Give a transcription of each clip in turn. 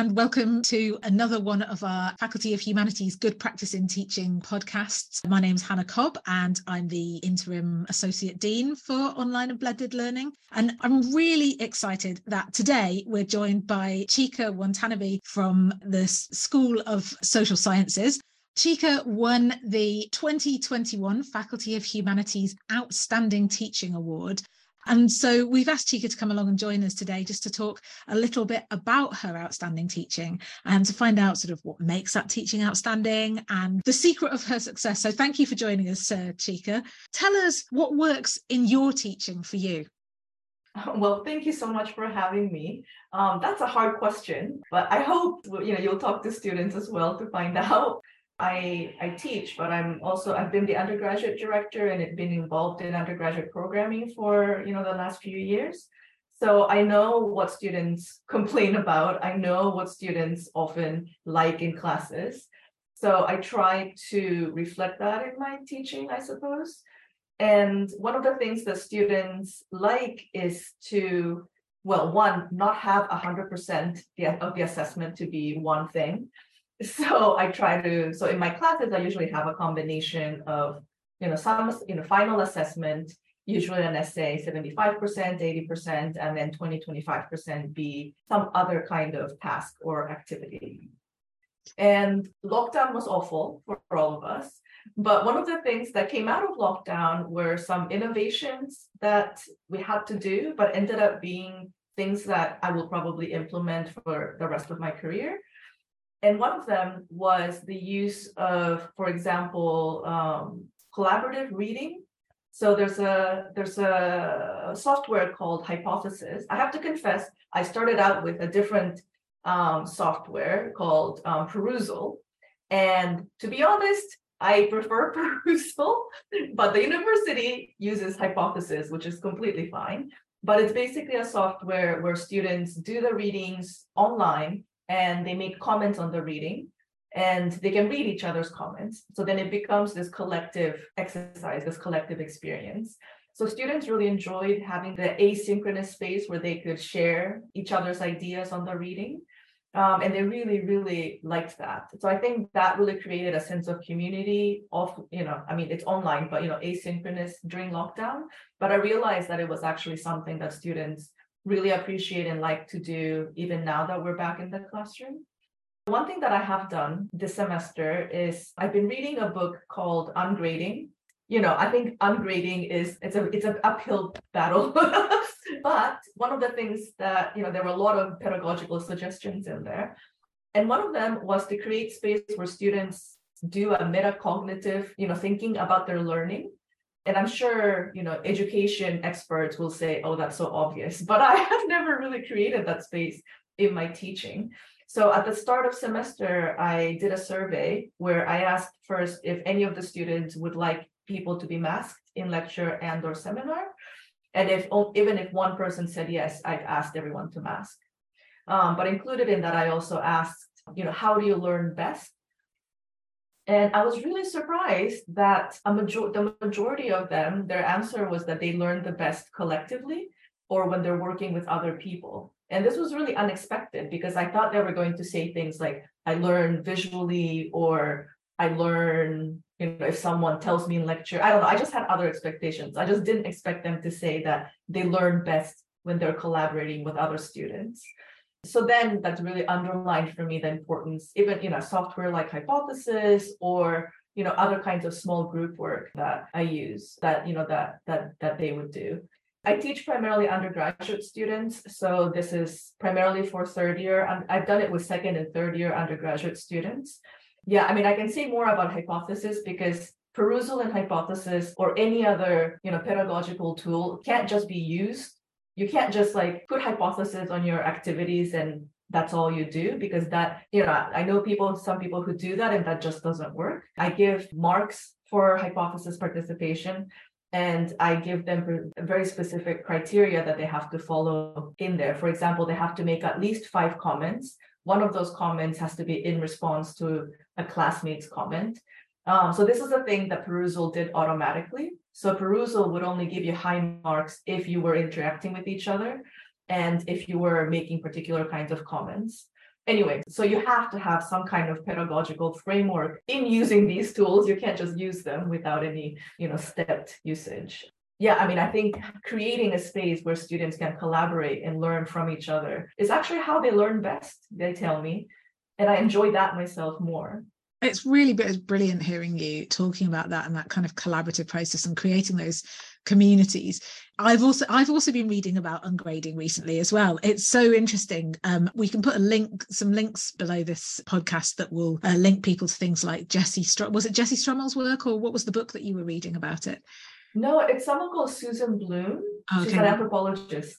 And welcome to another one of our Faculty of Humanities Good Practice in Teaching podcasts. My name is Hannah Cobb, and I'm the Interim Associate Dean for Online and Blended Learning. And I'm really excited that today we're joined by Chika Watanabe from the School of Social Sciences. Chika won the 2021 Faculty of Humanities Outstanding Teaching Award and so we've asked Chika to come along and join us today just to talk a little bit about her outstanding teaching and to find out sort of what makes that teaching outstanding and the secret of her success. So thank you for joining us, uh, Chika. Tell us what works in your teaching for you. Well, thank you so much for having me. Um, that's a hard question, but I hope you know you'll talk to students as well to find out. I, I teach, but I'm also, I've been the undergraduate director and have been involved in undergraduate programming for, you know, the last few years. So I know what students complain about. I know what students often like in classes. So I try to reflect that in my teaching, I suppose. And one of the things that students like is to, well, one, not have 100% of the assessment to be one thing so I try to, so in my classes, I usually have a combination of, you know, some, you know, final assessment, usually an essay, 75%, 80%, and then 20, 25% be some other kind of task or activity. And lockdown was awful for, for all of us. But one of the things that came out of lockdown were some innovations that we had to do, but ended up being things that I will probably implement for the rest of my career and one of them was the use of, for example, um, collaborative reading. So there's a there's a software called Hypothesis. I have to confess, I started out with a different um, software called um, Perusall, and to be honest, I prefer Perusall, but the university uses Hypothesis, which is completely fine. But it's basically a software where students do the readings online and they make comments on the reading and they can read each other's comments. So then it becomes this collective exercise, this collective experience. So students really enjoyed having the asynchronous space where they could share each other's ideas on the reading. Um, and they really, really liked that. So I think that really created a sense of community of, you know, I mean, it's online, but, you know, asynchronous during lockdown. But I realized that it was actually something that students really appreciate and like to do even now that we're back in the classroom. One thing that I have done this semester is I've been reading a book called Ungrading. You know, I think ungrading is it's a it's an uphill battle. but one of the things that, you know, there were a lot of pedagogical suggestions in there. And one of them was to create space where students do a metacognitive, you know, thinking about their learning and I'm sure, you know, education experts will say, oh, that's so obvious, but I have never really created that space in my teaching. So at the start of semester, I did a survey where I asked first if any of the students would like people to be masked in lecture and or seminar. And if even if one person said yes, I've asked everyone to mask. Um, but included in that, I also asked, you know, how do you learn best? And I was really surprised that a major- the majority of them, their answer was that they learn the best collectively or when they're working with other people. And this was really unexpected because I thought they were going to say things like, I learn visually or I learn, you know, if someone tells me in lecture, I don't know. I just had other expectations. I just didn't expect them to say that they learn best when they're collaborating with other students. So then that's really underlined for me the importance, even you know, software like Hypothesis or you know other kinds of small group work that I use that you know that that that they would do. I teach primarily undergraduate students, so this is primarily for third year. I've done it with second and third year undergraduate students. Yeah, I mean, I can say more about hypothesis because Perusall and hypothesis or any other you know pedagogical tool can't just be used you can't just like put hypothesis on your activities and that's all you do because that you know i know people some people who do that and that just doesn't work. I give marks for hypothesis participation and i give them very specific criteria that they have to follow in there. For example they have to make at least five comments. One of those comments has to be in response to a classmate's comment um, so this is a thing that Perusall did automatically. So Perusall would only give you high marks if you were interacting with each other and if you were making particular kinds of comments. Anyway, so you have to have some kind of pedagogical framework in using these tools. You can't just use them without any, you know, stepped usage. Yeah, I mean, I think creating a space where students can collaborate and learn from each other is actually how they learn best, they tell me. And I enjoy that myself more it's really brilliant hearing you talking about that and that kind of collaborative process and creating those communities. I've also i've also been reading about ungrading recently as well. It's so interesting. Um, we can put a link some links below this podcast that will uh, link people to things like jesse Str- was it jesse Stommel's work or what was the book that you were reading about it? No it's someone called susan Blum. Okay. she's an anthropologist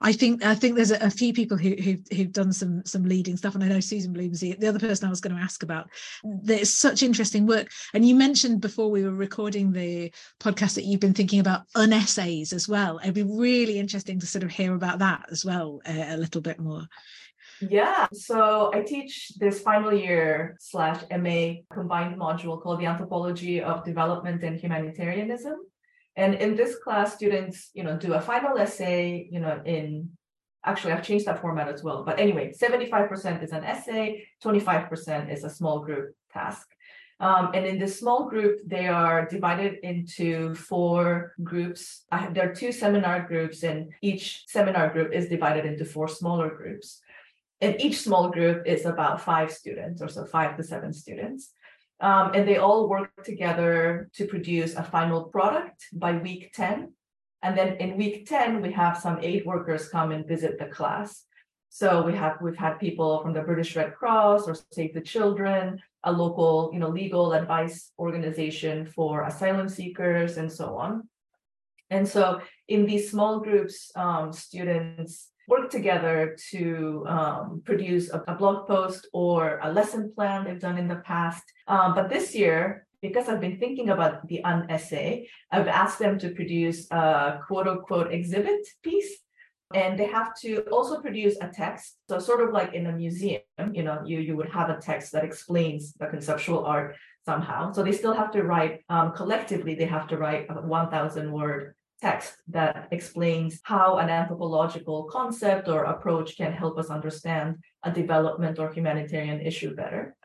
I think I think there's a, a few people who, who who've done some some leading stuff, and I know Susan Blum's the, the other person I was going to ask about. There's such interesting work, and you mentioned before we were recording the podcast that you've been thinking about unessays as well. It'd be really interesting to sort of hear about that as well uh, a little bit more. Yeah, so I teach this final year slash MA combined module called the Anthropology of Development and Humanitarianism. And in this class, students, you know, do a final essay, you know, in actually I've changed that format as well. But anyway, 75% is an essay, 25% is a small group task. Um, and in this small group, they are divided into four groups. I, there are two seminar groups, and each seminar group is divided into four smaller groups. And each small group is about five students or so, five to seven students. Um, and they all work together to produce a final product by week 10. And then in week 10, we have some aid workers come and visit the class. So we have we've had people from the British Red Cross or Save the Children, a local, you know, legal advice organization for asylum seekers, and so on. And so in these small groups, um, students work together to um, produce a, a, blog post or a lesson plan they've done in the past. Um, but this year, because I've been thinking about the unessay, I've asked them to produce a quote unquote exhibit piece. And they have to also produce a text. So sort of like in a museum, you know, you, you would have a text that explains the conceptual art somehow. So they still have to write um, collectively, they have to write a 1000 word text that explains how an anthropological concept or approach can help us understand a development or humanitarian issue better.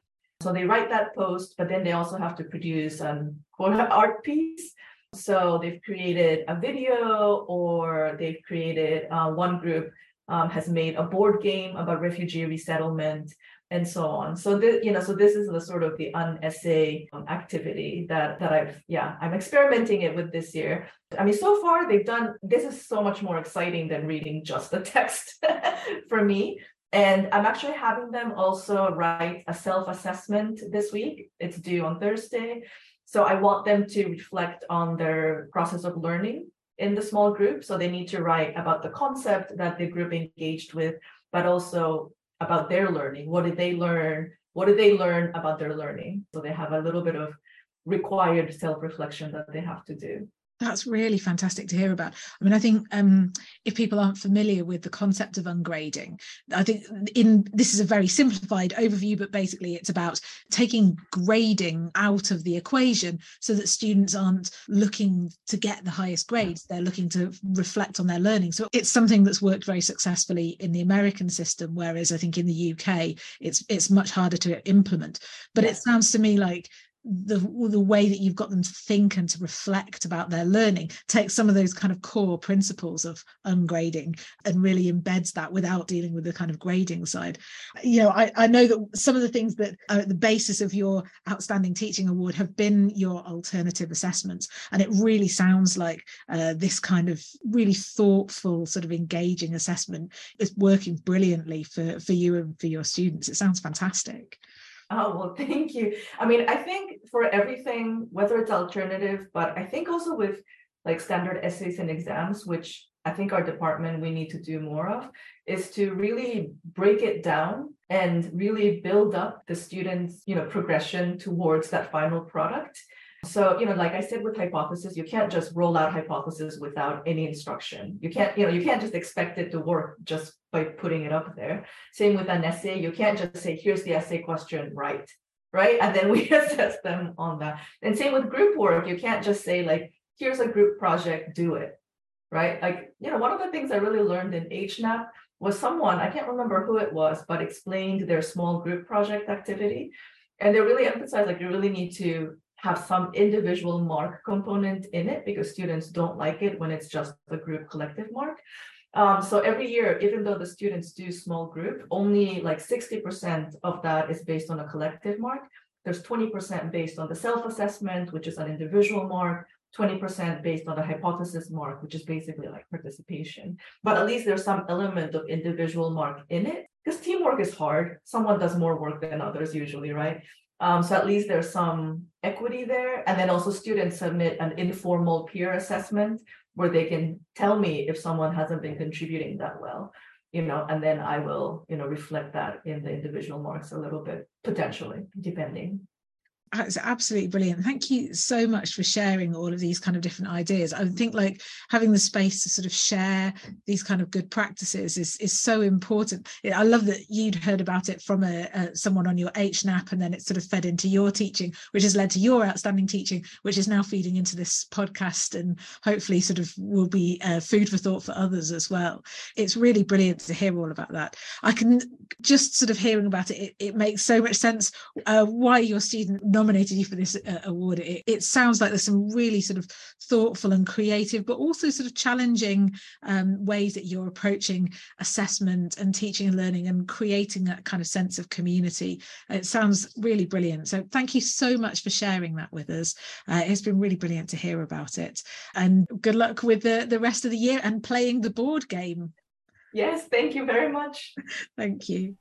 So they write that post, but then they also have to produce an art piece. So they've created a video or they've created uh, one group um, has made a board game about refugee resettlement and so on. So this, you know, so this is the sort of the unessay um, activity that that I've, yeah, I'm experimenting it with this year. I mean, so far they've done. This is so much more exciting than reading just the text for me. And I'm actually having them also write a self-assessment this week. It's due on Thursday. So I want them to reflect on their process of learning in the small group. So they need to write about the concept that the group engaged with, but also about their learning. What did they learn? What did they learn about their learning? So they have a little bit of required self-reflection that they have to do that's really fantastic to hear about. I mean, I think um, if people aren't familiar with the concept of ungrading, I think in this is a very simplified overview, but basically it's about taking grading out of the equation so that students aren't looking to get the highest grades; they're looking to reflect on their learning. So it's something that's worked very successfully in the American system, whereas I think in the UK it's it's much harder to implement. But it sounds to me like the the way that you've got them to think and to reflect about their learning takes some of those kind of core principles of ungrading and really embeds that without dealing with the kind of grading side. You know i, I know that some of the things that are at the basis of your outstanding teaching award have been your alternative assessments and it really sounds like uh, this kind of really thoughtful sort of engaging assessment is working brilliantly for for you and for your students. It sounds fantastic. Oh, well, thank you. I mean, I think for everything, whether it's alternative, but I think also with like standard essays and exams, which I think our department we need to do more of, is to really break it down and really build up the students, you know, progression towards that final product. So, you know, like I said with hypothesis, you can't just roll out hypothesis without any instruction. You can't, you know, you can't just expect it to work just by putting it up there. Same with an essay. You can't just say, here's the essay question, right? Right. And then we assess them on that. And same with group work. You can't just say, like, here's a group project, do it. Right. Like, you know, one of the things I really learned in HNAP was someone, I can't remember who it was, but explained their small group project activity. And they really emphasized like you really need to have some individual mark component in it because students don't like it when it's just the group collective mark. Um, so every year, even though the students do small group, only like 60% of that is based on a collective mark. There's 20% based on the self-assessment, which is an individual mark, 20% based on the hypothesis mark, which is basically like participation. But at least there's some element of individual mark in it because teamwork is hard. Someone does more work than others usually, right? Um, so at least there's some equity there. And then also students submit an informal peer assessment where they can tell me if someone hasn't been contributing that well, you know, and then I will, you know, reflect that in the individual marks a little bit, potentially, depending. It's absolutely brilliant. Thank you so much for sharing all of these kind of different ideas. I think like having the space to sort of share these kind of good practices is is so important. I love that you'd heard about it from a, a someone on your HNAP and then it sort of fed into your teaching, which has led to your outstanding teaching, which is now feeding into this podcast and hopefully sort of will be uh, food for thought for others as well. It's really brilliant to hear all about that. I can just sort of hearing about it, it, it makes so much sense uh, why your student nominated you for this uh, award. It, it, sounds like there's some really sort of thoughtful and creative, but also sort of challenging um, ways that you're approaching assessment and teaching and learning and creating that kind of sense of community. It sounds really brilliant. So thank you so much for sharing that with us. Uh, it's been really brilliant to hear about it. And good luck with the, the rest of the year and playing the board game. Yes, thank you very much. thank you.